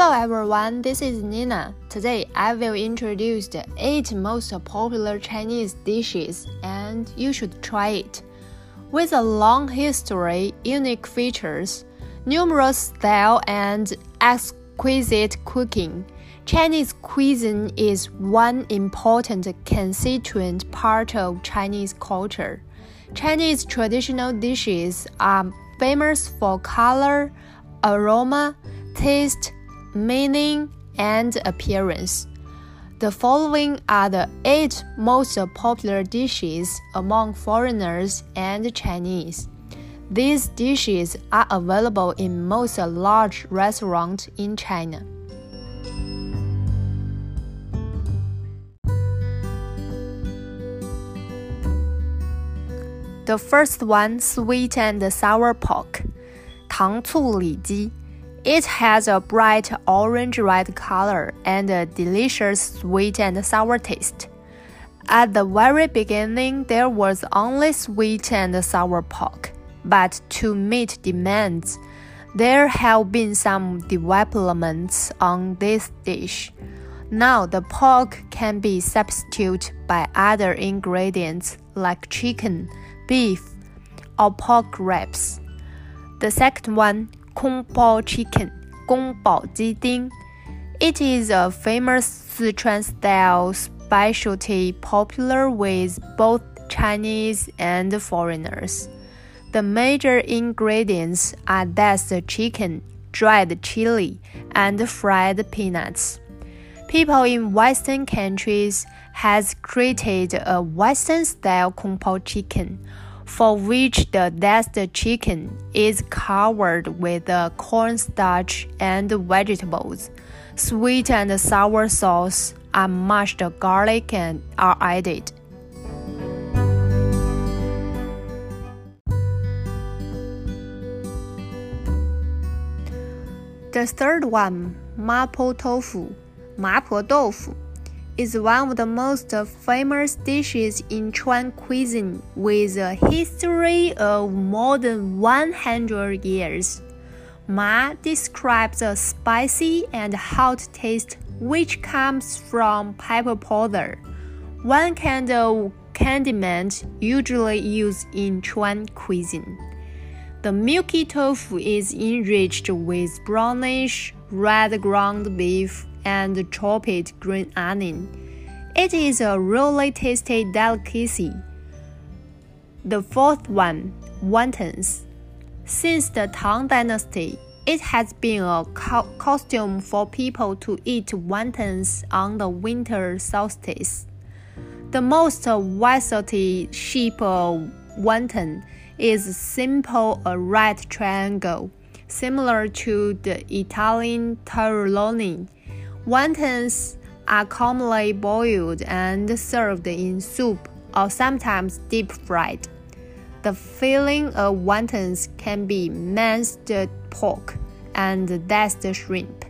Hello everyone, this is Nina. Today I will introduce the 8 most popular Chinese dishes and you should try it. With a long history, unique features, numerous style and exquisite cooking, Chinese cuisine is one important constituent part of Chinese culture. Chinese traditional dishes are famous for color, aroma, taste, meaning, and appearance. The following are the eight most popular dishes among foreigners and Chinese. These dishes are available in most large restaurants in China. The first one, sweet and sour pork, 糖醋里脊. It has a bright orange red color and a delicious sweet and sour taste. At the very beginning, there was only sweet and sour pork, but to meet demands, there have been some developments on this dish. Now the pork can be substituted by other ingredients like chicken, beef, or pork ribs. The second one, Kung Pao chicken, Kung Pao Ji Ding. It is a famous Sichuan style specialty popular with both Chinese and foreigners. The major ingredients are diced chicken, dried chili, and fried peanuts. People in Western countries has created a Western style Kung Pao chicken for which the diced chicken is covered with cornstarch and vegetables. Sweet and sour sauce are mashed garlic and are added. The third one, mapo tofu, 麻婆豆腐 is one of the most famous dishes in Chuan cuisine with a history of more than 100 years. Ma describes a spicy and hot taste which comes from pepper powder, one kind of condiment usually used in Chuan cuisine. The milky tofu is enriched with brownish red ground beef and chopped green onion. It is a really tasty delicacy. The fourth one, wontons. Since the Tang Dynasty, it has been a co costume for people to eat wontons on the winter solstice. The most versatile shape of wonton is simple a right triangle, similar to the Italian tortellini Wontons are commonly boiled and served in soup or sometimes deep fried. The filling of wontons can be minced pork and diced shrimp.